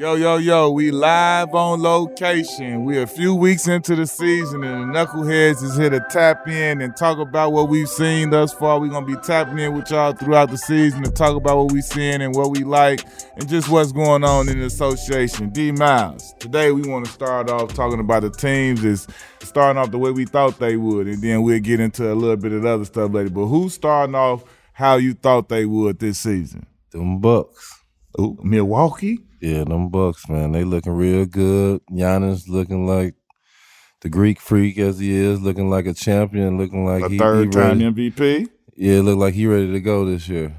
Yo, yo, yo, we live on location. we a few weeks into the season and the Knuckleheads is here to tap in and talk about what we've seen thus far. We're going to be tapping in with y'all throughout the season to talk about what we're seeing and what we like and just what's going on in the association. D Miles, today we want to start off talking about the teams is starting off the way we thought they would and then we'll get into a little bit of other stuff later. But who's starting off how you thought they would this season? Them Bucks. Ooh, Milwaukee? Yeah, them Bucks, man, they looking real good. Giannis looking like the Greek freak as he is, looking like a champion, looking like a he, third he time. MVP. Yeah, look like he ready to go this year.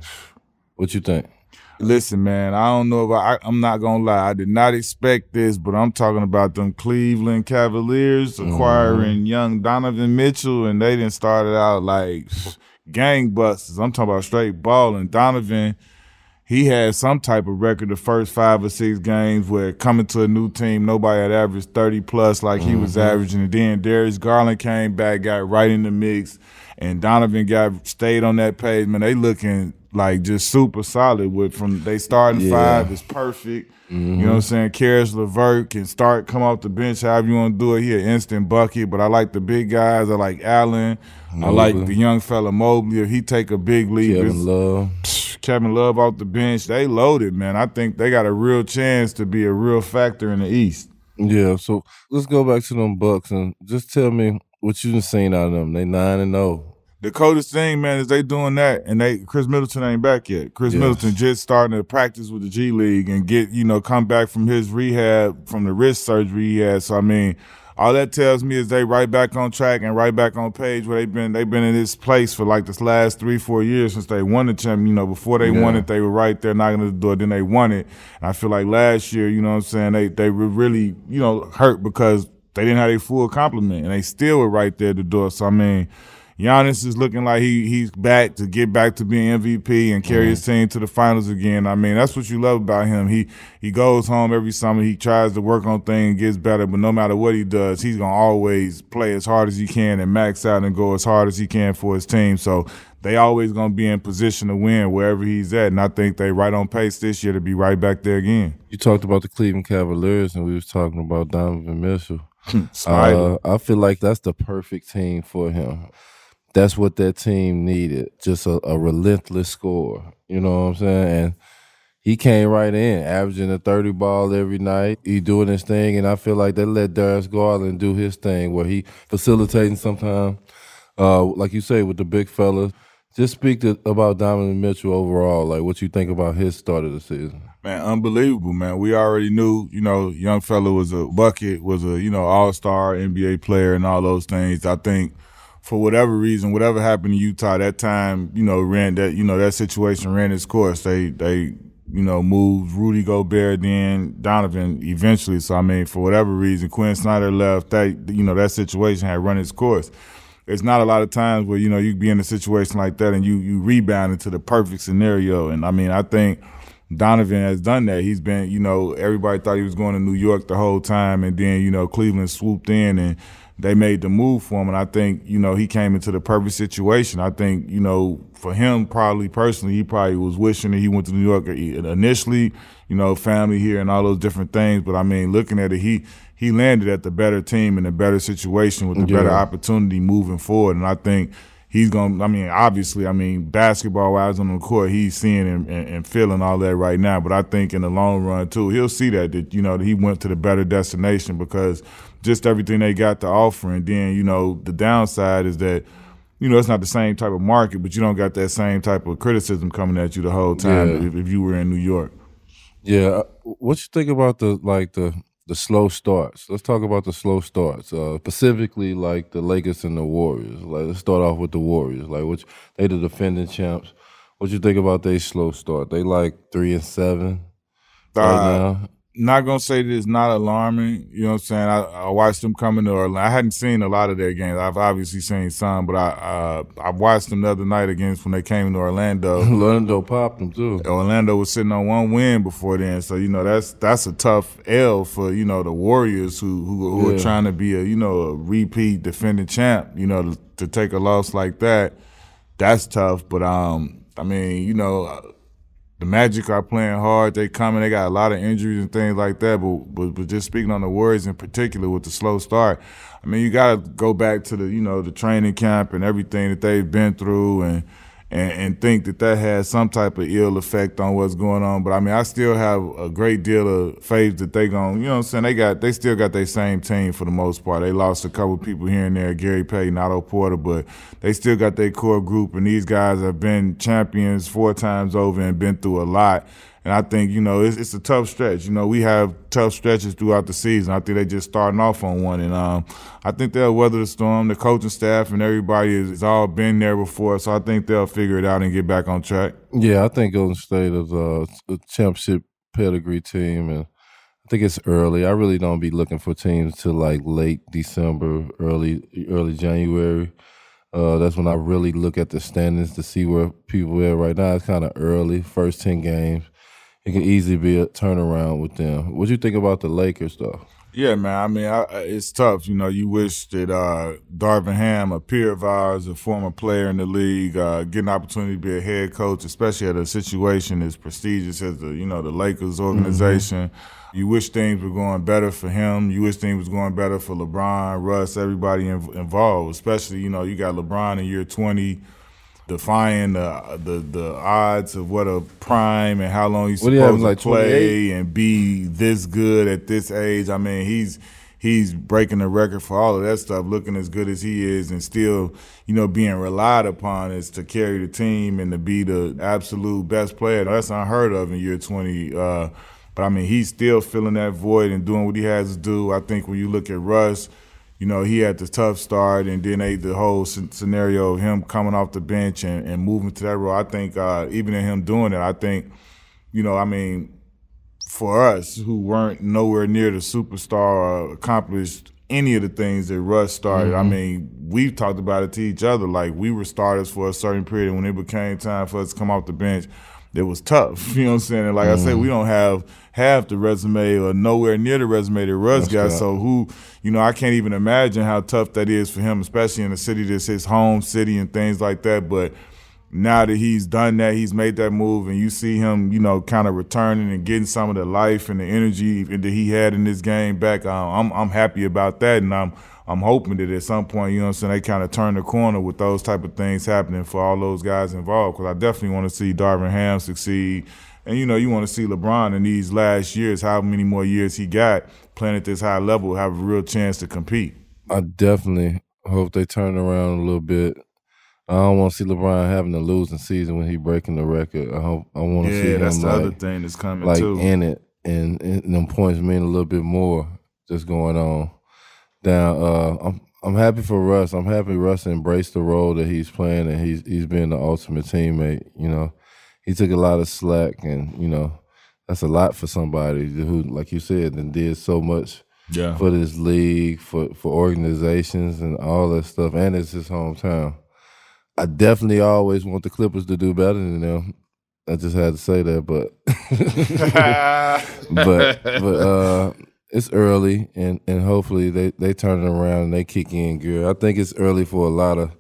What you think? Listen, man, I don't know if I, am not gonna lie. I did not expect this, but I'm talking about them Cleveland Cavaliers acquiring mm-hmm. young Donovan Mitchell, and they didn't start it out like gangbusters. I'm talking about straight balling. Donovan he had some type of record the first five or six games where coming to a new team, nobody had averaged 30 plus like he mm-hmm. was averaging. And then Darius Garland came back, got right in the mix, and Donovan got stayed on that page. Man, they looking like just super solid with from they starting yeah. five is perfect. Mm-hmm. You know what I'm saying? Caris LeVert can start, come off the bench, however you want to do it. He an instant bucket, but I like the big guys. I like Allen. Mobley. I like the young fella Mobley. If he take a big leap, Kevin Love. Kevin Love off the bench. They loaded, man. I think they got a real chance to be a real factor in the East. Yeah, so let's go back to them Bucks and just tell me what you have seen out of them. They nine and zero. Oh. The coldest thing, man, is they doing that, and they Khris Middleton ain't back yet. Khris yes. Middleton just starting to practice with the G League and get you know come back from his rehab from the wrist surgery he had. So I mean, all that tells me is they right back on track and right back on page where they've been they've been in this place for like this last three four years since they won the champion. You know, before they yeah. won it, they were right there knocking at the door. Then they won it, and I feel like last year, you know, what I'm saying they they were really you know hurt because they didn't have a full complement, and they still were right there at the door. So I mean. Giannis is looking like he he's back to get back to being MVP and carry mm-hmm. his team to the finals again. I mean, that's what you love about him. He he goes home every summer. He tries to work on things, gets better, but no matter what he does, he's gonna always play as hard as he can and max out and go as hard as he can for his team. So they always gonna be in position to win wherever he's at. And I think they right on pace this year to be right back there again. You talked about the Cleveland Cavaliers and we was talking about Donovan Mitchell. uh, I feel like that's the perfect team for him that's what that team needed. Just a, a, relentless score. You know what I'm saying? And he came right in, averaging a 30 ball every night. He doing his thing, and I feel like they let Darius Garland do his thing where he facilitating sometimes, uh, like you say, with the big fellas. Just speak to, about Donovan Mitchell overall, like what you think about his start of the season. Man, unbelievable, man. We already knew, you know, young fella was a bucket, was a, you know, all star NBA player and all those things. I think – for whatever reason, whatever happened in Utah that time, you know, ran that you know that situation ran its course. They they you know moved Rudy Gobert, then Donovan eventually. So I mean, for whatever reason, Quin Snyder left. That you know that situation had run its course. It's not a lot of times where you know you be in a situation like that and you you rebound into the perfect scenario. And I mean, I think. Donovan has done that. He's been, you know, everybody thought he was going to New York the whole time, and then, you know, Cleveland swooped in and they made the move for him. And I think, you know, he came into the perfect situation. I think, you know, for him, probably personally, he probably was wishing that he went to New York initially, you know, family here and all those different things. But I mean, looking at it, he, he landed at the better team in a better situation with a yeah. better opportunity moving forward. And I think he's going I mean, obviously, I mean, basketball wise on the court, he's seeing and, and, and, feeling all that right now. But I think in the long run, too, he'll see that, that, you know, that he went to the better destination because – just everything they got to offer. And then, you know, the downside is that, you know, it's not the same type of market, but you don't got that same type of criticism coming at you the whole time yeah. if, if, you were in New York. Yeah. Uh, what you think about the like the the slow starts? Let's talk about the slow starts. Uh, specifically like the Lakers and the Warriors. Like let's start off with the Warriors. Like which they the defending champs. What you think about their slow start? They like three and seven uh, right now not gonna say that it's not alarming. You know what I'm saying? I, I watched them coming to Orlando. I hadn't seen a lot of their games. I've obviously seen some, but I uh, I watched them the other night against when they came to Orlando. Orlando popped them too. Orlando was sitting on one win before then, so you know that's that's a tough L for you know the Warriors who who, who yeah. are trying to be a you know a repeat defending champ. You know to, to take a loss like that, that's tough. But um, I mean you know the Magic are playing hard. They coming. They got a lot of injuries and things like that. But, but but just speaking on the Warriors in particular with the slow start, I mean, you got to go back to the you know the training camp and everything that they've been through and and, and think that that has some type of ill effect on what's going on. But I mean, I still have a great deal of faith that they going, you know what I'm saying? They got, they still got their same team for the most part. They lost a couple people here and there, Gary Payton, Otto Porter, but they still got their core group. And these guys have been champions four times over and been through a lot. And I think, you know, it's, it's, a tough stretch. You know, we have tough stretches throughout the season. I think they're just starting off on one. And um, I think they'll weather the storm. The coaching staff and everybody has all been there before. So I think they'll figure it out and get back on track. Yeah, I think Golden State is a, a championship pedigree team. And I think it's early. I really don't be looking for teams till like late December, early early January. Uh, that's when I really look at the standings to see where people are right now. It's kind of early, first 10 games it can easily be a turnaround with them. What do you think about the Lakers, though? Yeah, man. I mean, I, it's tough. You know, you wish that uh, Darvin Ham, a peer of ours, a former player in the league, uh, get an opportunity to be a head coach, especially at a situation as prestigious as the you know the Lakers organization. Mm-hmm. You wish things were going better for him. You wish things was going better for LeBron, Russ, everybody involved. Especially, you know, you got LeBron in year twenty defying the the the odds of what a prime and how long he's supposed to like play and be this good at this age. I mean, he's he's breaking the record for all of that stuff, looking as good as he is, and still, you know, being relied upon is to carry the team and to be the absolute best player. That's unheard of in year twenty. Uh, but I mean, he's still filling that void and doing what he has to do. I think when you look at Russ you know, he had the tough start, and then they, the whole scenario of him coming off the bench and, and moving to that role. I think uh, even in him doing it, I think, you know, I mean, for us who weren't nowhere near the superstar or accomplished any of the things that Russ started, mm-hmm. I mean, we've talked about it to each other. Like we were starters for a certain period. And when it became time for us to come off the bench, it was tough. You know what I'm saying? And like mm-hmm. I said, we don't have half the resume or nowhere near the resume that Russ got. So who, you know, I can't even imagine how tough that is for him, especially in a city that's his home city and things like that. But now that he's done that, he's made that move, and you see him, you know, kind of returning and getting some of the life and the energy that he had in this game back. Um, I'm I'm happy about that, and I'm I'm hoping that at some point, you know, what I'm saying they kind of turn the corner with those type of things happening for all those guys involved. Because I definitely want to see Darvin Ham succeed and you know, you want to see LeBron in these last years, how many more years he got playing at this high level, have a real chance to compete. I definitely hope they turn around a little bit. I don't want to see LeBron having a losing season when he breaking the record. I hope I want to yeah, see him that's the like, other thing that's coming like too. in it, and, and them points mean a little bit more. Just going on down. Uh, I'm I'm happy for Russ. I'm happy Russ embraced the role that he's playing, and he's he's been the ultimate teammate. You know, he took a lot of slack, and you know that's a lot for somebody who, like you said, and did so much yeah. for this league, for for organizations, and all that stuff. And it's his hometown. I definitely always want the Clippers to do better than them. I just had to say that, but but but uh, it's early, and and hopefully they they turn it around and they kick in gear. I think it's early for a lot of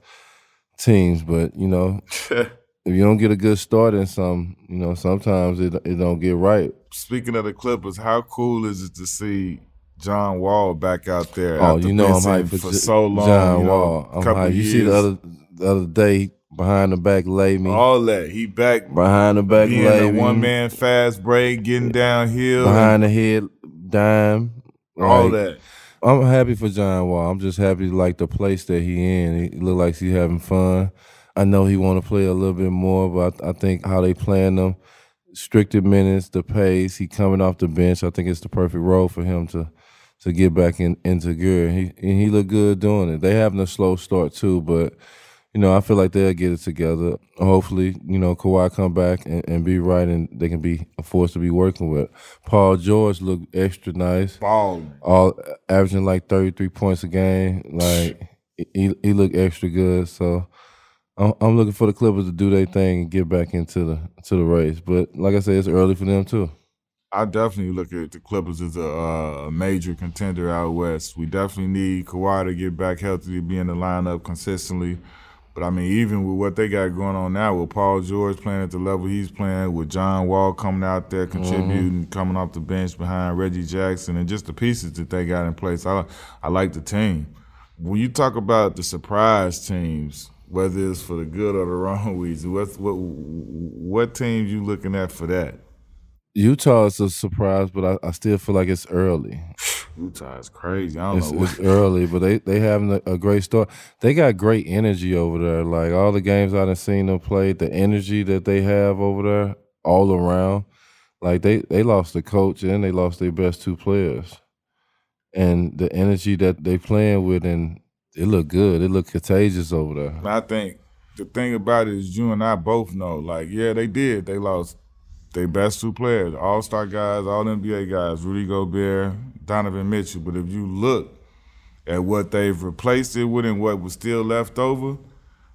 teams, but you know. if you don't get a good start in some, you know, sometimes it it don't get right. Speaking of the Clippers, how cool is it to see John Wall back out there? Oh, you know I'm hyped for, for so long. John you know, Wall. I'm hyped. You see the other the other day behind the back lay me. All that he back behind the back lay the one man fast break, getting downhill behind the head dime. All that. I'm happy for John Wall. I'm just happy like the place that he in. He look like he's having fun. I know he want to play a little bit more, but I think how they playing them, stricter minutes, the pace, he coming off the bench. I think it's the perfect role for him to to get back in into gear. He and he look good doing it. They having a slow start too, but you know I feel like they'll get it together. Hopefully, you know Kawhi come back and, and be right, and they can be a force to be working with. Paul George looked extra nice. Ball, all averaging like thirty three points a game. Like he he look extra good. So I'm looking for the Clippers to do their thing and get back into the to the race. But like I said, it's early for them too. I definitely look at the Clippers as a, uh, a, major contender out west. We definitely need Kawhi to get back healthy to be in the lineup consistently. But I mean, even with what they got going on now, with Paul George playing at the level he's playing, with John Wall coming out there contributing, mm-hmm. coming off the bench behind Reggie Jackson, and just the pieces that they got in place, I I like the team. When you talk about the surprise teams, whether it's for the good or the wrong reason, what what what teams you looking at for that? Utah is a surprise, but I, I still feel like it's early. Utah is crazy. I don't it's, know. It's early, but they they having a, a, great start. They got great energy over there. Like all the games I've seen them play, the energy that they have over there, all around. Like they they lost the coach and they lost their best two players, and the energy that they playing with, and it look good. It look contagious over there. I think the thing about it is you and I both know. Like yeah, they did. They lost they best two players, all star guys, all NBA guys, Rudy Gobert, Donovan Mitchell. But if you look at what they've replaced it with and what was still left over,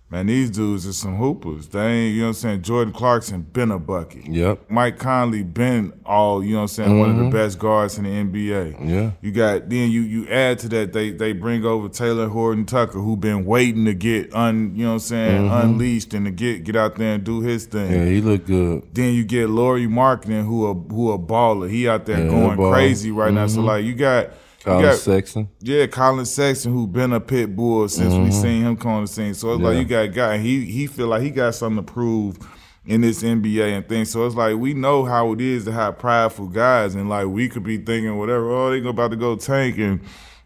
Man, these dudes are some hoopers. They ain't, you know what I'm saying? Jordan Clarkson been a bucket. Yep. Mike Conley been all, you know what I'm saying, mm-hmm. one of the mm-hmm. best guards in the NBA. Yeah. You got then you you add to that they they bring over Talen Horton-Tucker who been waiting to get un you know what I'm saying, mm-hmm. unleashed and to get get out there and do his thing. Yeah, he look good. Then you get Lauri Markkanen who a who a baller. He out there yeah, going crazy right mm-hmm. now. So mm-hmm. like you got Collin got, Sexton. Yeah, Collin Sexton, who been a pit bull since mm-hmm. we seen him come on the scene. So it's yeah. like you got a guy, he he feel like he got something to prove in this NBA and things. So it's like we know how it is to have prideful guys, and like we could be thinking whatever. Oh, they about to go tank, and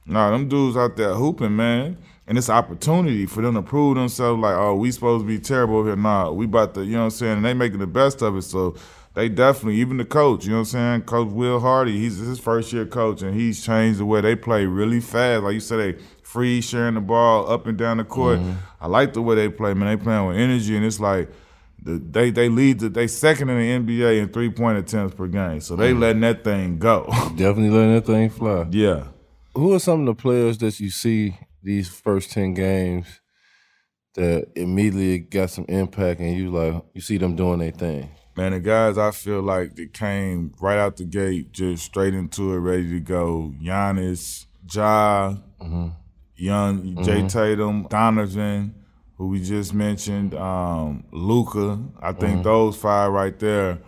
nah, them dudes out there hooping, man. And it's opportunity for them to prove themselves. Like, oh, we supposed to be terrible here. Nah, we about to, you know what I'm saying? And they making the best of it. So they definitely, even the coach, you know what I'm saying? Coach Will Hardy, he's his first year coach, and he's changed the way they play really fast. Like you said, they free sharing the ball up and down the court. Mm-hmm. I like the way they play, man. They playing with energy, and it's like the, they they lead the, they second in the NBA in three point attempts per game. So they mm-hmm. letting that thing go. Definitely letting that thing fly. Yeah. Who are some of the players that you see these first ten games that immediately got some impact, and you like you see them doing their thing? Man, the guys I feel like that came right out the gate, just straight into it, ready to go. Giannis, Ja, mm-hmm. Young, mm-hmm. Jay Tatum, Donovan, who we just mentioned, um, Luka. I think mm-hmm. those five right there,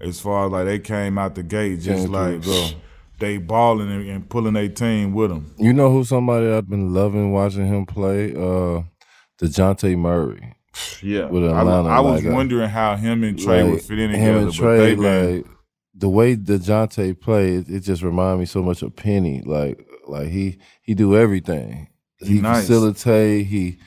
as far as like they came out the gate, just like bro, they balling and, and pulling their team with them. You know who somebody I've been loving watching him play? Uh, Dejounte Murray. Yeah, with Atlanta. I, I was like, uh, wondering how him and Trae like, would fit in together. Him and Trae, like the way Dejounte played, it just reminded me so much of Penny. Like, like he he do everything. He nice. facilitate. He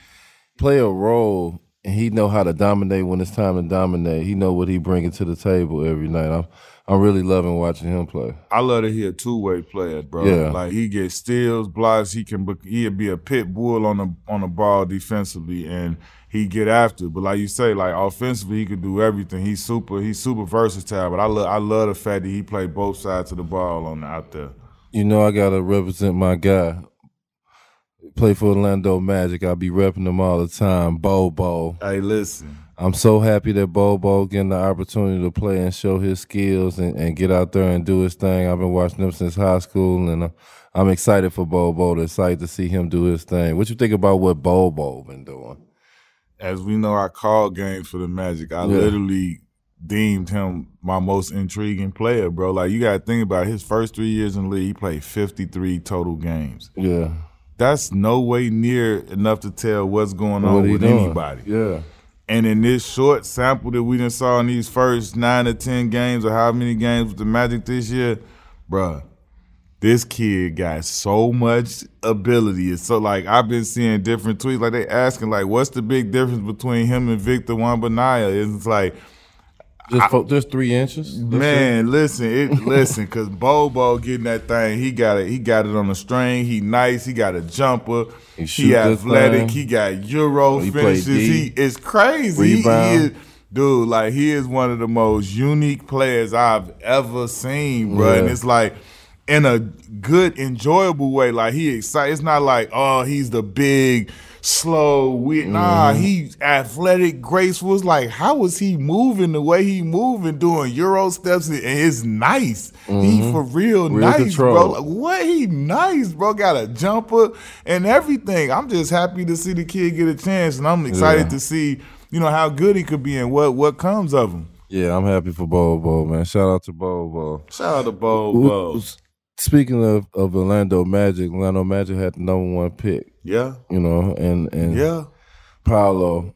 play a role, and he know how to dominate when it's time to dominate. He know what he bringing to the table every night. I'm I'm really loving watching him play. I love that he a two way player, bro. Yeah. Like he gets steals, blocks. He can he'll be a pit bull on the on the ball defensively, and he get after. But like you say, like offensively, he can do everything. He's super. He's super versatile. But I love. I love the fact that he played both sides of the ball on the, out there. You know, I gotta represent my guy. Play for Orlando Magic. I'll be repping them all the time. Bol Bol. Hey, listen. I'm so happy that Bol Bol getting the opportunity to play and show his skills and, and get out there and do his thing. I've been watching him since high school, and uh, I'm excited for Bol Bol. Excited to see him do his thing. What you think about what Bol Bol been doing? As we know, I called games for the Magic. I yeah. literally deemed him my most intriguing player, bro. Like you got to think about it. his first three years in the league, he played 53 total games. Yeah, that's no way near enough to tell what's going on what with doing? anybody. Yeah. And in this short sample that we just saw in these first nine to ten games, or how many games with the Magic this year, bruh, this kid got so much ability. It's so like I've been seeing different tweets, like they asking like, what's the big difference between him and Victor Wembanyama? It's like just, I, just three inches. Man, listen, it, listen, cause Bol Bol getting that thing, he got it. He got it on the string. He nice. He got a jumper. He, he athletic. He got Euro he finishes. He is crazy. He, he is, dude, like he is one of the most unique players I've ever seen, bro. Yeah. And it's like in a good, enjoyable way. Like he excited. It's not like oh he's the big slow. We nah, Mm-hmm. he athletic, graceful. It's like how was he moving the way he moving, doing euro steps, and it's nice. He for real, Mm-hmm. Real nice, control. bro. Like, what he nice, bro. Got a jumper and everything. I'm just happy to see the kid get a chance, and I'm excited Yeah. to see you know how good he could be and what what comes of him. Yeah, I'm happy for Bol Bol, man. Shout out to Bol Bol. Shout out to Bo Who- Bo. Speaking of, of Orlando Magic, Orlando Magic had the number one pick, Yeah, you know, and and yeah. Paolo,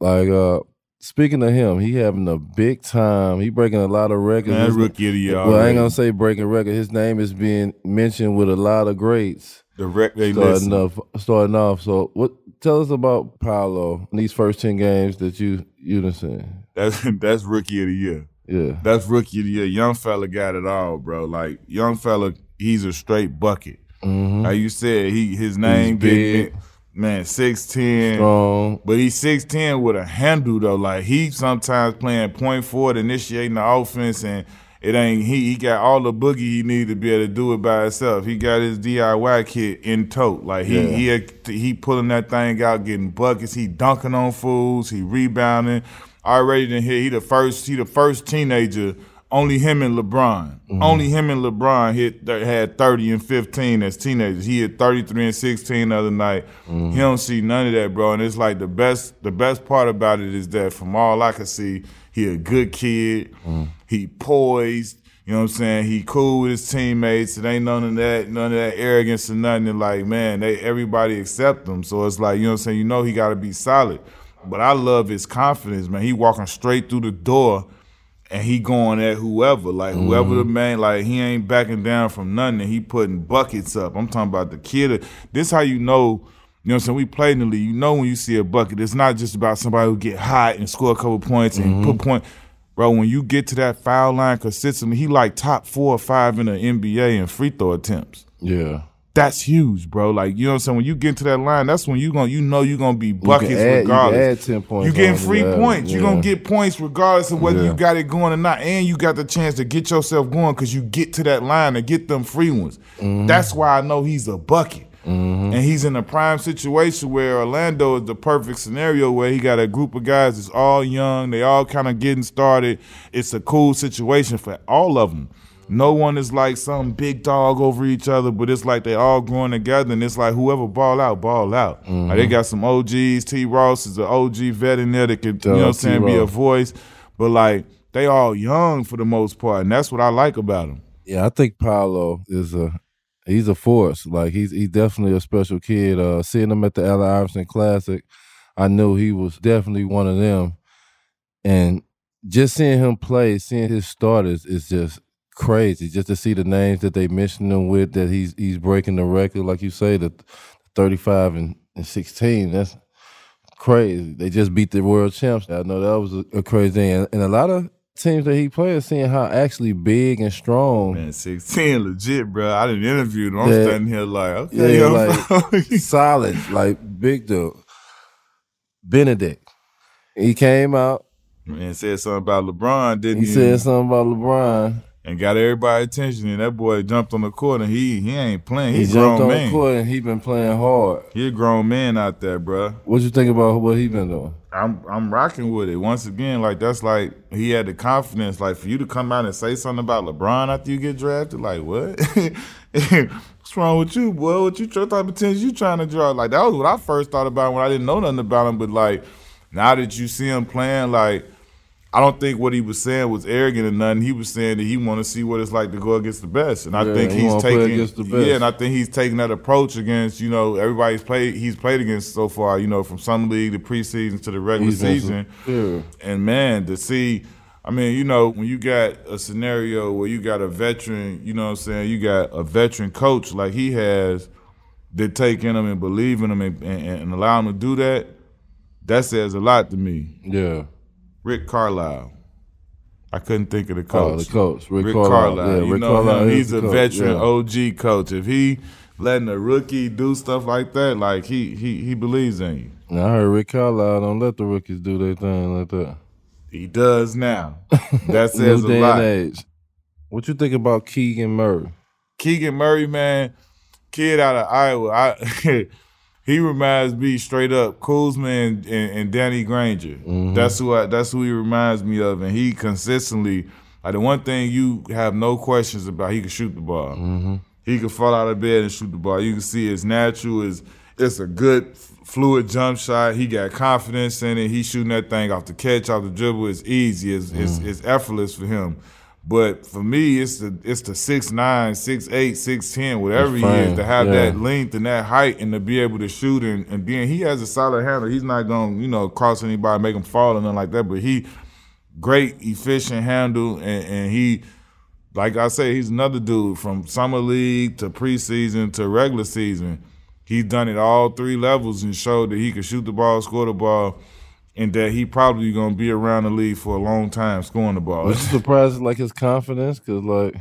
like uh speaking of him, he having a big time. He breaking a lot of records. Man, rookie of the year. well, I ain't gonna say breaking record. His name is being mentioned with a lot of greats the rec they starting off. Starting off. So, what? Tell us about Paolo in these first ten games that you you done seen. That's that's rookie of the year. Yeah, That's rookie of the year. Young fella got it all, bro. Like young fella, he's a straight bucket. mm-hmm. Like you said, he his name big. big. Man, six ten. strong. But he's six ten with a handle though. Like he sometimes playing point forward, initiating the offense, and it ain't he. He got all the boogie he need to be able to do it by himself. He got his DIY kit in tote. Like he Yeah. he he pulling that thing out, getting buckets. He dunking on fools. He rebounding. Already done hit. He the first. He the first teenager. Only him and LeBron. Mm-hmm. Only him and LeBron hit had thirty and fifteen as teenagers. He hit thirty three and sixteen the other night. Mm-hmm. He don't see none of that, bro. And it's like the best. The best part about it is that from all I can see, he a good kid. Mm-hmm. He poised. You know what I'm saying? He cool with his teammates. It ain't none of that, none of that arrogance or nothing. And like, man, they everybody accept him. So it's like, you know what I'm saying? You know he gotta be solid. But I love his confidence, man. He walking straight through the door and he going at whoever. Like whoever the mm-hmm. man, like he ain't backing down from nothing. And he putting buckets up. I'm talking about the kid. This how you know, you know what I'm saying? We play in the league. You know when you see a bucket, it's not just about somebody who get hot and score a couple points and put mm-hmm. point. Bro, when you get to that foul line consistently, he like top four or five in the NBA in free throw attempts. Yeah, That's huge, bro. Like you know what I'm saying. When you get to that line, that's when you gonna you know you're gonna be You buckets you regardless. add 10 points You getting free that, points. You're gonna get points regardless of whether Yeah. you got it going or not, and you got the chance to get yourself going because you get to that line and get them free ones. Mm-hmm. That's why I know he's a bucket. And he's in a prime situation where Orlando is the perfect scenario where he got a group of guys that's all young, they all kind of getting started. It's a cool situation for all of them. No one is like some big dog over each other, but it's like they all growing together, and it's like whoever ball out, ball out. Like Mm-hmm. they got some OGs. T. Ross is an OG vet in there that could, you know what I'm saying, be a voice. But like they all young for the most part, and that's what I like about them. Yeah, I think Paolo is a he's a force. Like he's he's definitely a special kid. Uh seeing him at the Allen Iverson Classic, I knew he was definitely one of them. And just seeing him play, seeing his starters is just crazy. Just to see the names that they mentioned him with, that he's he's breaking the record, like you say, the thirty five and, and sixteen. That's crazy. They just beat the world champs. I know that was a, a crazy thing. And, and a lot of teams that he played, seeing how actually big and strong Man, 16 legit, bro. I didn't interview him I'm standing here like, okay, Yeah, like solid, like big dude. Bennedict. He came out. Man said something about LeBron, didn't He he? said something about LeBron. And got everybody's attention. And that boy jumped on the court, and he he ain't playing. He He's a jumped on man. the court and he been playing hard. He a grown man out there, bro. What you think about what he been doing? I'm I'm rocking with it. Once again, like that's like he had the confidence. Like for you to come out and say something about LeBron after you get drafted, like what? What's wrong with you, boy? What you what type of attention you trying to draw? Like that was what I first thought about when I didn't know nothing about him. But like now that you see him playing, like I don't think what he was saying was arrogant or nothing. He was saying that he want to see what it's like to go against the best, and I Yeah, think he's taking yeah, and I think he's taking that approach against you know everybody's played he's played against so far. You know from summer league to preseason to the regular He's season, superior. and man to see. I mean, you know, when you got a scenario where you got a veteran, you know what I'm saying, you got a veteran coach like he has that take in him and believe in him and, and, and allow him to do that, that says a lot to me. Yeah. Rick Carlisle. I couldn't think of the Oh, coach. the coach. Rick, Rick Carlisle. Carlisle. Yeah, you Rick know Carlisle him. He's a coach, veteran yeah. OG coach. If he letting a rookie do stuff like that, like he he he believes in you. I heard Rick Carlisle don't let the rookies do their thing like that. He does now. That says a lot. age. What you think about Keegan Murray? Keegan Murray, man, kid out of Iowa. I, he reminds me straight up Kuzma and, and, and Danny Granger. Mm-hmm. That's who I, that's who he reminds me of, and he consistently like the one thing you have no questions about. He can shoot the ball. Mm-hmm. He can fall out of bed and shoot the ball. You can see it's natural. It's it's a good fluid jump shot. He got confidence in it. He's shooting that thing off the catch, off the dribble. It's easy. It's, mm. it's, it's effortless for him. But for me, it's the it's the six nine, six eight, six ten, whatever he is, to have yeah. that length and that height and to be able to shoot and, and then he has a solid handle. He's not gonna, you know, cross anybody, make him fall or nothing like that. But he great, efficient handle and, and he like I say, he's another dude from summer league to preseason to regular season. He's done it all three levels and showed that he could shoot the ball, score the ball and that he probably gonna be around the league for a long time scoring the ball. Was you surprised like his confidence? Cause like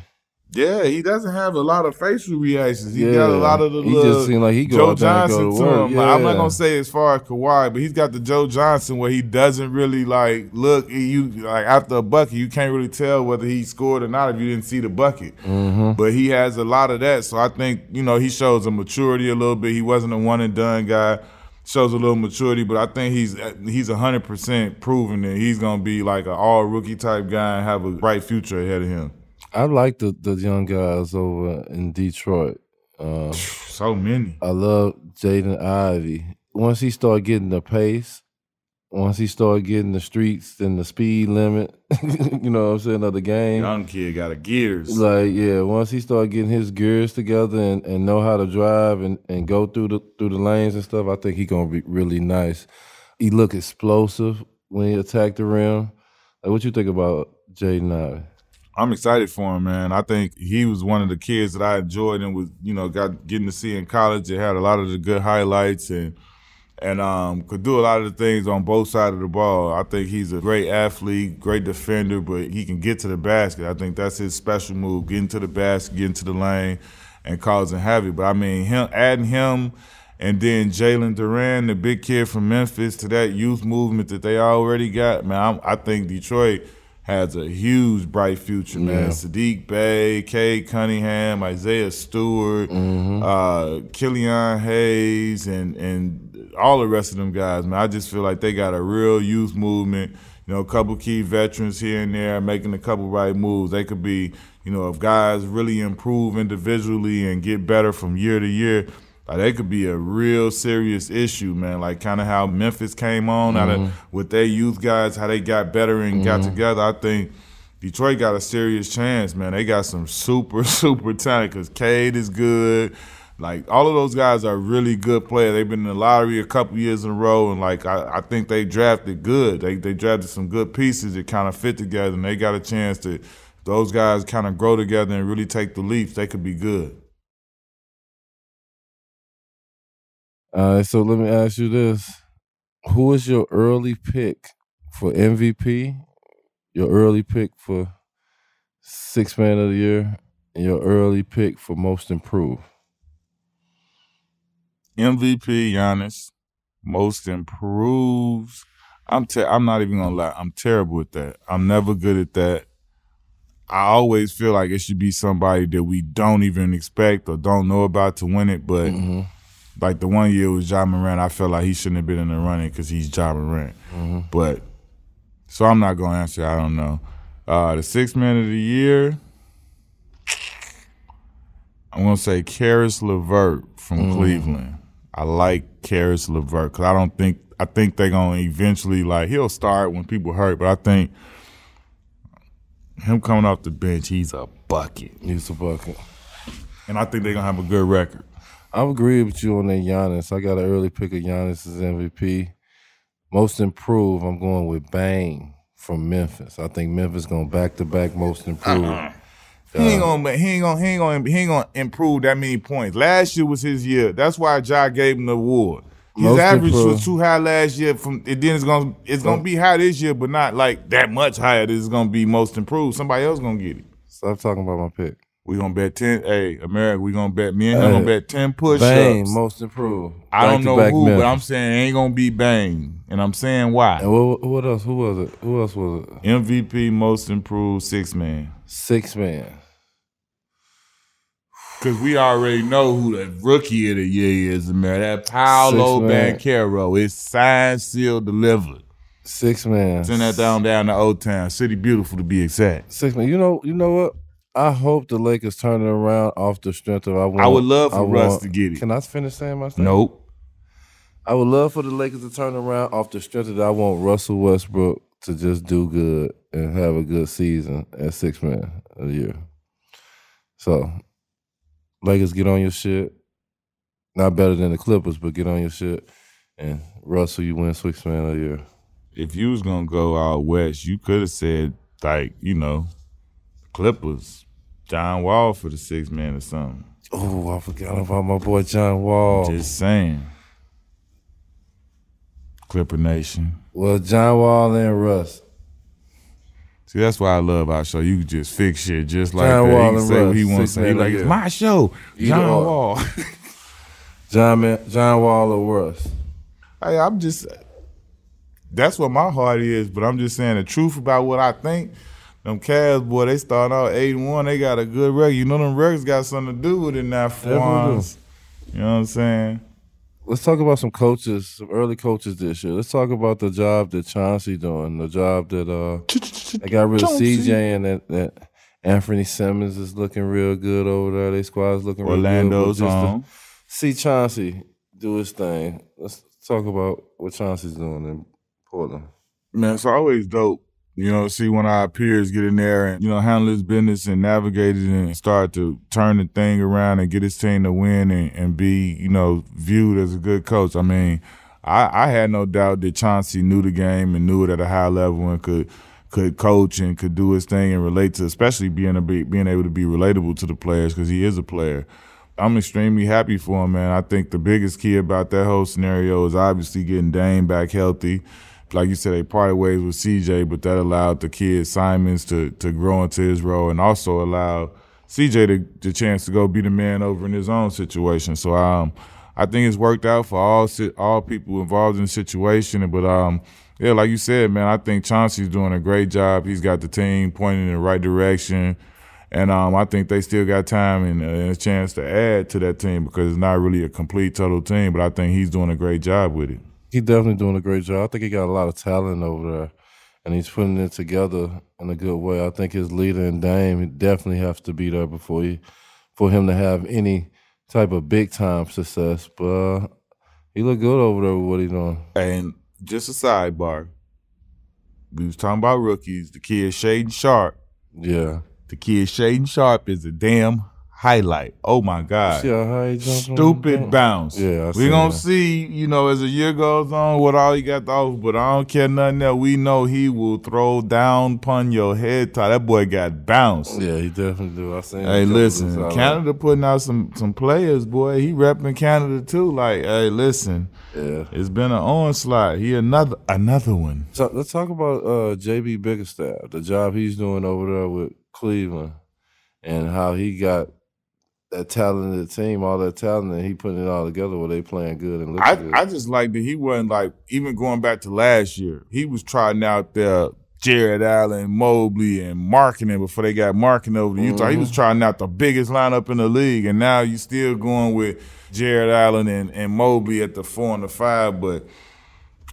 yeah, he doesn't have a lot of facial reactions. He yeah. got a lot of the he just seemed like he Joe Johnson to, to him. Yeah. Like, I'm not gonna say as far as Kawhi, but he's got the Joe Johnson where he doesn't really like look you like after a bucket, you can't really tell whether he scored or not if you didn't see the bucket. Mm-hmm. But he has a lot of that, so I think you know he shows a maturity a little bit. He wasn't a one and done guy shows a little maturity, but I think he's he's hundred percent proven that he's gonna be like an all rookie type guy and have a bright future ahead of him. I like the the young guys over in Detroit. Uh, so many. I love Jaden Ivey. Once he start getting the pace, once he start getting the streets and the speed limit, you know what I'm saying, of the game. Young kid got a gears. Like, yeah, once he start getting his gears together and, and know how to drive and, and go through the through the lanes and stuff, I think he gonna be really nice. He look explosive when he attacked the rim. Like what you think about Jaden Ivey? I'm excited for him, man. I think he was one of the kids that I enjoyed and was, you know, got getting to see in college. It had a lot of the good highlights and and um, could do a lot of the things on both sides of the ball. I think he's a great athlete, great defender, but he can get to the basket. I think that's his special move: getting to the basket, getting to the lane, and causing havoc. But I mean, him adding him. And then Jalen Duren, the big kid from Memphis, to that youth movement that they already got, man, I'm, I think Detroit has a huge bright future, man. Yeah. Saddiq Bey, Cade Cunningham, Isaiah Stewart, mm-hmm. uh, Killian Hayes, and and all the rest of them guys, man. I just feel like they got a real youth movement. You know, a couple key veterans here and there making a couple right moves. They could be, you know, if guys really improve individually and get better from year to year, like that could be a real serious issue, man. Like kind of how Memphis came on mm-hmm. out of with their youth guys, how they got better and mm-hmm. got together. I think Detroit got a serious chance, man. They got some super super talent because Cade is good. Like all of those guys are really good players. They've been in the lottery a couple years in a row, and like I, I think they drafted good. They they drafted some good pieces that kind of fit together, and they got a chance to those guys kind of grow together and really take the leaps. They could be good. Right, so let me ask you this: Who is your early pick for MVP? Your early pick for six man of the year, and your early pick for most improved. MVP Giannis, most improved. I'm te- I'm not even gonna lie. I'm terrible at that. I'm never good at that. I always feel like it should be somebody that we don't even expect or don't know about to win it, but. Mm-hmm like the one year was Ja Morant, I felt like he shouldn't have been in the running because he's Ja Morant. Mm-hmm. But so I'm not gonna answer. I don't know. Uh, the six man of the year, I'm gonna say Caris LeVert from mm-hmm. Cleveland. I like Caris LeVert because I don't think I think they're gonna eventually like he'll start when people hurt, but I think him coming off the bench, he's a bucket. He's a bucket, and I think they're gonna have a good record. I agree with you on that Giannis. I got an early pick of Giannis as MVP. Most improved, I'm going with Bane from Memphis. I think Memphis going back to back most improved. Uh-uh. He ain't uh, gonna he ain't gonna he ain't gonna he ain't gonna improve that many points. Last year was his year. That's why Ja gave him the award. His most average was too high last year. From it then it's gonna it's gonna be high this year, but not like that much higher. This is gonna be most improved. Somebody else gonna get it. Stop talking about my pick. We gonna bet ten. Hey, America, we gonna bet. Me and him gonna bet ten push-ups. Bane, most improved. I don't know who, but I'm saying it ain't gonna be Bane, and I'm saying why. And what, what else? Who was it? Who else was it? MVP, most improved, six man. Six man. Because we already know who the rookie of the year is, man. That Paolo Banchero is signed, sealed, delivered. Six man. Send that down down to Old Town. City beautiful to be exact. Six man. You know, you know what? I hope the Lakers turn it around off the strength of I want. I would love for I Russ want- to get it. Can I finish saying my statement? Nope. I would love for the Lakers to turn around off the strength of I want Russell Westbrook to just do good and have a good season at six man a year. So, Lakers get on your shit. Not better than the Clippers, but get on your shit. And Russell, you win six man a year. If you was gonna go out west, you could have said like you know, Clippers, John Wall for the six man or something. Oh, I forgot about my boy John Wall. Just saying. Clipper Nation. well, John Wall and Russ. See, that's why I love our show. You just fix shit just like John that. Wall he can and say what Russ, he wants to say. He like, it's my show. Either John or. Wall. John Man, John Wall or Russ. Hey, I'm just that's what my heart is, but I'm just saying the truth about what I think. Them Cavs, boy, they start out eight and one. They got a good record. You know them records got something to do with it now for Definitely once. You know what I'm saying? Let's talk about some coaches, some early coaches this year. Let's talk about the job that Chauncey doing, the job that uh they got rid of CJ and that, that Anthony Simons is looking real good over there. They squad's looking real Orlando's good. but just on. See Chauncey do his thing. Let's talk about what Chauncey's doing in Portland. Man, it's always dope. You know, see when our peers get in there and, you know, handle his business and navigate it and start to turn the thing around and get his team to win and, and be, you know, viewed as a good coach. I mean, I, I had no doubt that Chauncey knew the game and knew it at a high level and could could coach and could do his thing and relate to, especially being a being able to be relatable to the players because he is a player. I'm extremely happy for him, man. I think the biggest key about that whole scenario is obviously getting Dame back healthy. Like you said, they parted ways with CJ, but that allowed the kid Simons to to grow into his role and also allowed CJ the, the chance to go be the man over in his own situation. So um, I think it's worked out for all all people involved in the situation. But um, yeah, like you said, man, I think Chauncey's doing a great job. He's got the team pointing in the right direction. And um, I think they still got time and, uh, and a chance to add to that team because it's not really a complete total team. But I think he's doing a great job with it. He's definitely doing a great job. I think he got a lot of talent over there, and he's putting it together in a good way. I think his leader and Dame definitely have to be there before he, for him to have any type of big time success. But uh, he look good over there with what he's doing. And just a sidebar, we was talking about rookies. The kid Shaedon Sharpe. Yeah. The kid Shaedon Sharpe is a damn highlight. Oh my God. See how high he jumped on Stupid bounce. Yeah, I we seen gonna that. see, you know, as the year goes on, what all he got to offer. But I don't care nothing that we know he will throw down upon your head. That boy got bounced. Yeah, he definitely do. I seen. Hey, listen, Canada putting out some some players, boy. He repping Canada too. Like, hey, listen. Yeah. it's been an onslaught. He another another one. So let's talk about uh, JB Bickerstaff, the job he's doing over there with Cleveland, and how he got that talented team, all that talent, and he putting it all together where they playing good and looking I, good. I just like that he wasn't like even going back to last year. He was trying out there Jarrett Allen, Mobley, and Markkanen before they got Markkanen over to Utah. He was mm-hmm. trying out the biggest lineup in the league, and now you still going with Jarrett Allen and, and Mobley at the four and the five. But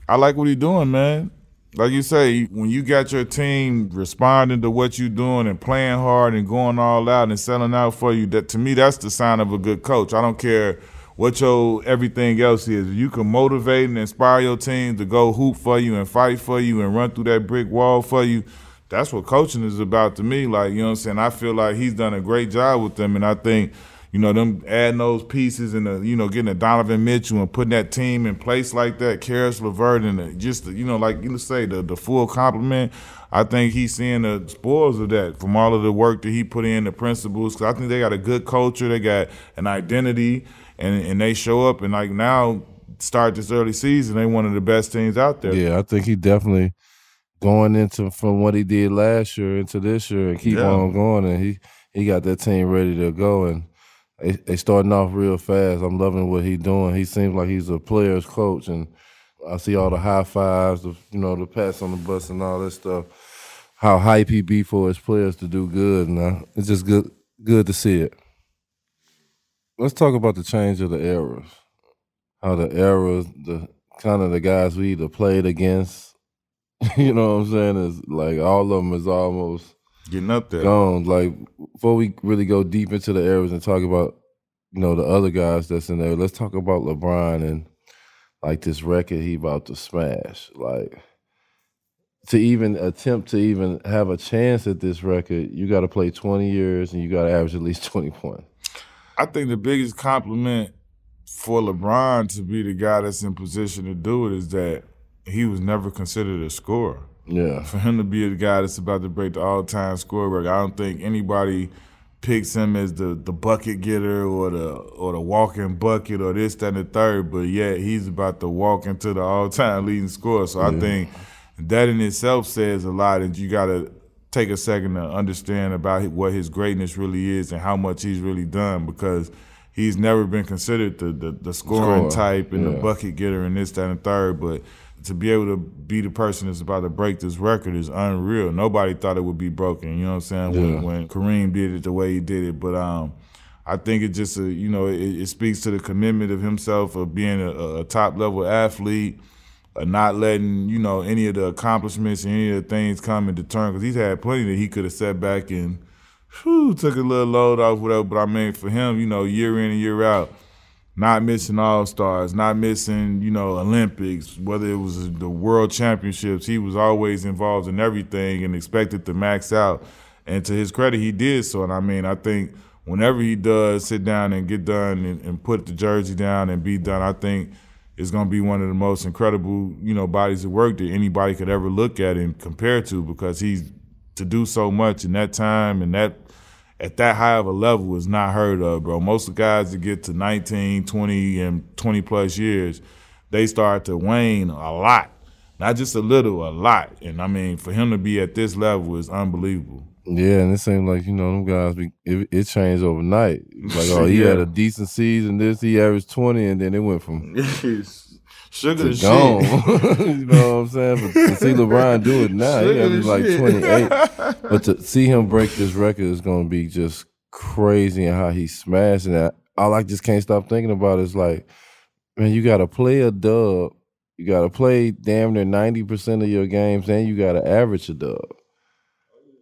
I like what he's doing, man. Like you say, when you got your team responding to what you're doing and playing hard and going all out and selling out for you, that to me that's the sign of a good coach. I don't care what your everything else is. You can motivate and inspire your team to go hoop for you and fight for you and run through that brick wall for you, that's what coaching is about to me. Like, you know what I'm saying? I feel like he's done a great job with them and I think you know, them adding those pieces and, the, you know, getting a Donovan Mitchell and putting that team in place like that, Caris LeVert, and the, just, the, you know, like you say, the, the full complement. I think he's seeing the spoils of that from all of the work that he put in, the principles. Because I think they got a good culture, they got an identity, and, and they show up. And like now, start this early season, they one of the best teams out there. yeah, I think he definitely going into from what he did last year into this year and keep Yeah. on going, and he he got that team ready to go and. They, starting off real fast. I'm loving what he's doing. He seems like he's a player's coach, and I see all the high fives, the you know, the pats on the bus and all that stuff. How hype he be for his players to do good, and it's just good good to see it. let's talk about the change of the eras. How the eras, the kind of the guys we either played against, you know what I'm saying, is like all of them is almost getting up there. Gone. Like before we really go deep into the eras and talk about, you know, the other guys that's in there, let's talk about LeBron and like this record he about to smash. Like to even attempt to even have a chance at this record, you got to play 20 years and you got to average at least 20 points. I think the biggest compliment for LeBron to be the guy that's in position to do it is that he was never considered a scorer. Yeah. For him to be the guy that's about to break the all-time score record, I don't think anybody picks him as the, the bucket getter or the or the walking bucket or this, that, and the third, but yet he's about to walk into the all-time leading scorer. So yeah. I think that in itself says a lot, and you got to take a second to understand about what his greatness really is and how much he's really done because he's never been considered the the, the scoring Score. type and yeah. the bucket getter and this, that, and third. But to be able to be the person that's about to break this record is unreal. Nobody thought it would be broken. You know what I'm saying? Yeah. When, when Kareem did it the way he did it, but um, I think it just a, you know it, it, speaks to the commitment of himself of being a, a top level athlete of not letting you know any of the accomplishments and any of the things come into turn because he's had plenty that he could have sat back and whew, took a little load off whatever. But I mean, for him, you know, year in and year out, not missing All Stars, not missing you know Olympics, whether it was the World Championships, he was always involved in everything and expected to max out. And to his credit, he did so. And I mean, I think whenever he does sit down and get done and, and put the jersey down and be done, I think is going to be one of the most incredible, you know, bodies of work that anybody could ever look at and compare to because he's to do so much in that time and that at that high of a level is not heard of, bro. Most of the guys that get to 19, 20, and 20 plus years, they start to wane a lot. Not just a little, a lot. And I mean, for him to be at this level is unbelievable. Yeah, and it seemed like you know them guys. Be, it, it changed overnight. Like, oh, he yeah. had a decent season. This he averaged twenty, and then it went from sugar to, gone. you know what I'm saying? But to see LeBron do it now, sugar he averaged like twenty eight. But to see him break this record is going to be just crazy, and how he's smashing that. All I just can't stop thinking about is like, man, you got to play a dub. You got to play damn near ninety percent of your games, and you got to average a dub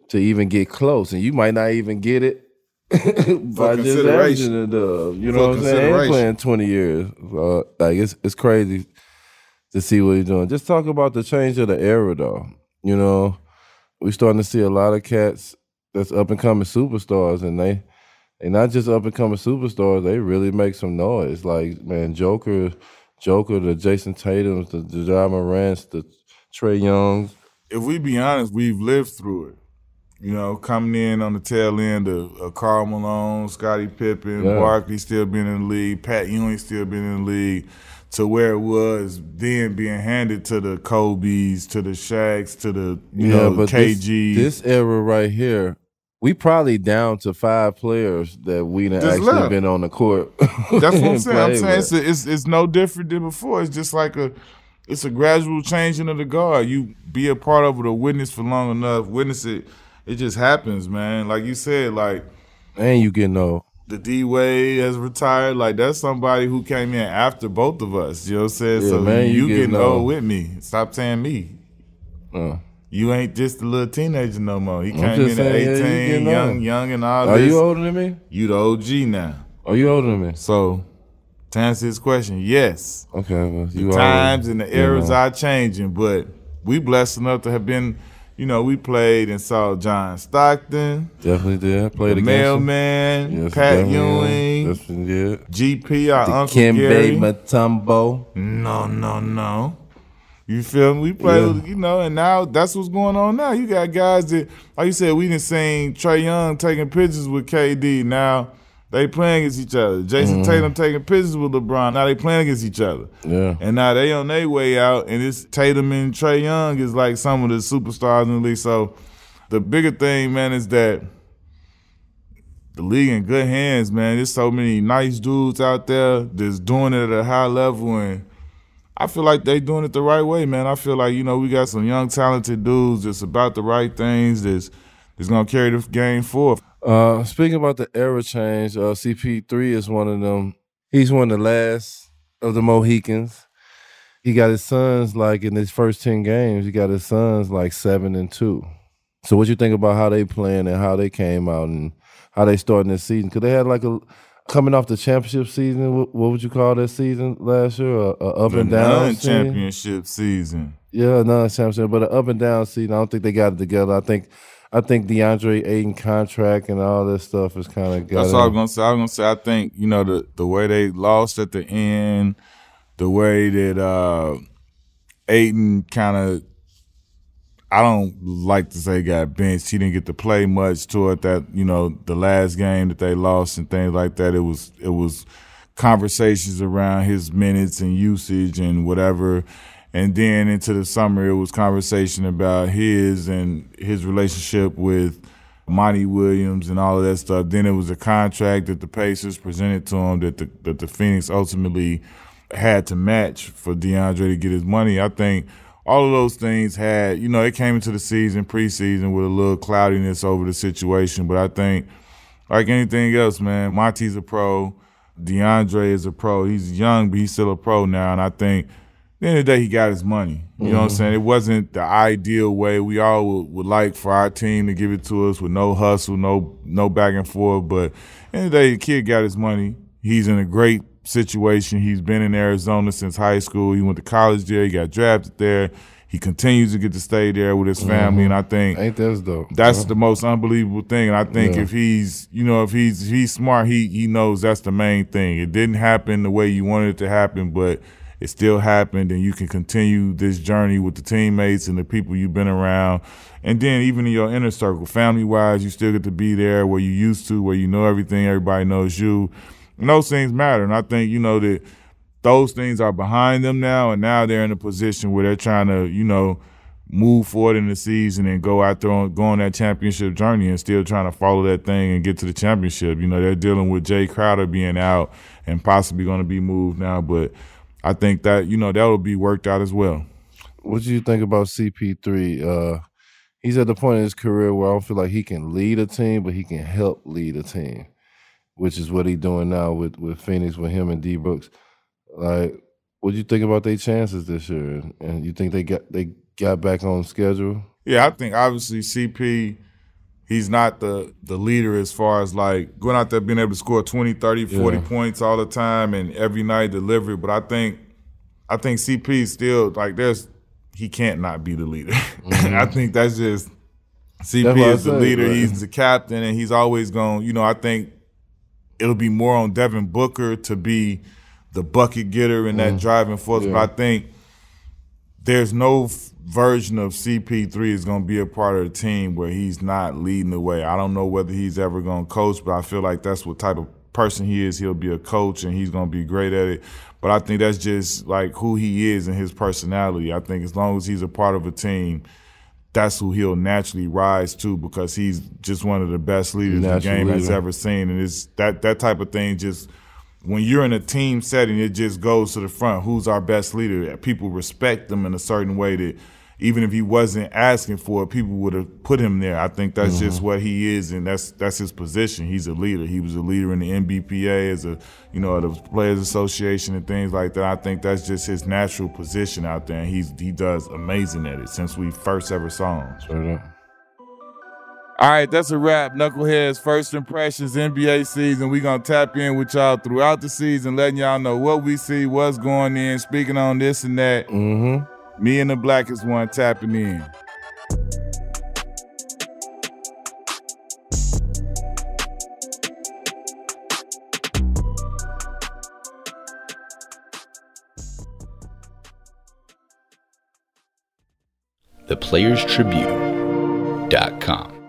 to even get close, and you might not even get it by just averaging a dub. you know For what I'm saying? Ain't playing twenty years, uh, like it's it's crazy to see what he's doing. Just talk about the change of the era, though. You know, we starting to see a lot of cats that's up and coming superstars, and they they not just up and coming superstars. They really make some noise. Like man, Joker, Joker, the Jayson Tatum's, the, the Ja Morant's, the Trae Youngs. If we be honest, we've lived through it. You know, coming in on the tail end of, of Karl Malone, Scottie Pippen, yeah. Barkley still being in the league, Pat Ewing still being in the league, to where it was then being handed to the Kobe's, to the Shaqs, to the you yeah, know KG. This, this, era right here, we probably down to five players that we done actually left. been on the court. That's what I'm saying. I'm saying it's, it's, it's no different than before. It's just like a it's a gradual changing of the guard. You be a part of it or witness for long enough, witness it it just happens, man. Like you said, like and you getting old. The D Wade has retired. Like that's somebody who came in after both of us. You know what I'm saying? Yeah, so man, you, you getting, getting old. with me. Stop saying me. Uh. You ain't just a little teenager no more. He came in at 18, yeah, young, young and all Are this. you older than me? You the OG now. Are you older than me? So to answer his question, yes. Okay. Well, the times and the eras are changing, but we blessed enough to have been you know, we played and saw John Stockton. Definitely did. Played the Mailman, yes, Pat Ewing. Definitely did. GP, our the Uncle Kembe Gary. Mutombo. No, no, no. You feel me? We played, yeah. you know, and now that's what's going on now. You got guys that, like you said, we didn't seen Trae Young taking pictures with KD. Now they playing against each other. Jayson mm-hmm. Tatum taking pictures with LeBron. Now they playing against each other. Yeah. And now they on their way out, and it's Tatum and Trae Young is like some of the superstars in the league. So the bigger thing, man, is that the league in good hands, man. There's so many nice dudes out there that's doing it at a high level, and I feel like they doing it the right way, man. I feel like you know we got some young talented dudes that's about the right things that's that's gonna carry the game forth. Uh, speaking about the era change, uh, CP3 is one of them. He's one of the last of the Mohicans. He got his sons like in his first ten games. He got his sons like seven and two. So what you think about how they playing and how they came out and how they starting this season? Because they had like a coming off the championship season. What, what would you call that season last year? A, a up the and down championship season. Yeah, non-championship, but an up and down season. I don't think they got it together. I think I think DeAndre Ayton contract and all this stuff is kind of. That's all I was gonna say. I was gonna say I think you know the the way they lost at the end, the way that uh Ayton kind of I don't like to say got benched. He didn't get to play much toward that, you know, the last game that they lost and things like that. It was it was conversations around his minutes and usage and whatever. And then into the summer it was conversation about his and his relationship with Monty Williams and all of that stuff. Then it was a contract that the Pacers presented to him that the that the Phoenix ultimately had to match for DeAndre to get his money. I think all of those things had, you know, it came into the season, preseason with a little cloudiness over the situation. But I think, like anything else, man, Monty's a pro. DeAndre is a pro. He's young, but he's still a pro now. And I think the end of the day, he got his money. You mm-hmm. know what I'm mm-hmm. saying? It wasn't the ideal way we all would, would, like for our team to give it to us with no hustle, no no back and forth. But end of the day, the kid got his money. He's in a great situation. He's been in Arizona since high school. He went to college there. He got drafted there. He continues to get to stay there with his family, mm-hmm. and I think ain't that dope? That's the most unbelievable thing. And I think yeah. if he's, you know, if he's if he's smart, he he knows that's the main thing. It didn't happen the way you wanted it to happen, but it still happened, and you can continue this journey with the teammates and the people you've been around, and then even in your inner circle, family wise, you still get to be there where you used to, where you know everything, everybody knows you and those things matter. And I think, you know, that those things are behind them now. And now they're in a position where they're trying to, you know, move forward in the season and go out there on, go on that championship journey and still trying to follow that thing and get to the championship. You know, they're dealing with Jae Crowder being out and possibly going to be moved now. But I think that, you know, that will be worked out as well. What do you think about CP3? Uh, he's at the point in his career where I don't feel like he can lead a team, but he can help lead a team which is what he's doing now with with Phoenix with him and D Brooks. Like, what do you think about their chances this year? And you think they got they got back on schedule? Yeah, I think obviously CP he's not the the leader as far as like going out there being able to score 20, 30, 40 yeah. points all the time and every night delivery, but I think I think CP still like there's he can't not be the leader. Mm-hmm. I think that's just CP that's is the leader. Right? He's the captain, and he's always going. You know, I think it'll be more on Devin Booker to be the bucket getter and that mm. driving force. Yeah. But I think there's no f- version of CP3 is going to be a part of the team where he's not leading the way. I don't know whether he's ever going to coach, but I feel like that's what type of person he is. He'll be a coach and he's going to be great at it. But I think that's just like who he is and his personality. I think as long as he's a part of a team – that's who he'll naturally rise to because he's just one of the best leaders Natural the game leader. has ever seen. And it's that that type of thing just when you're in a team setting, it just goes to the front. Who's our best leader? People respect them in a certain way that even if he wasn't asking for it, people would have put him there. I think that's mm-hmm. just what he is, and that's that's his position. He's a leader. He was a leader in the NBPA as a you know the Players Association and things like that. I think that's just his natural position out there, and he's he does amazing at it since we first ever saw him. Straight All right, that's a wrap. Knuckleheads first impressions NBA season. We're gonna tap in with y'all throughout the season, letting y'all know what we see, what's going in, speaking on this and that. Mm-hmm. Me and the blackest one tapping in. ThePlayersTribune.com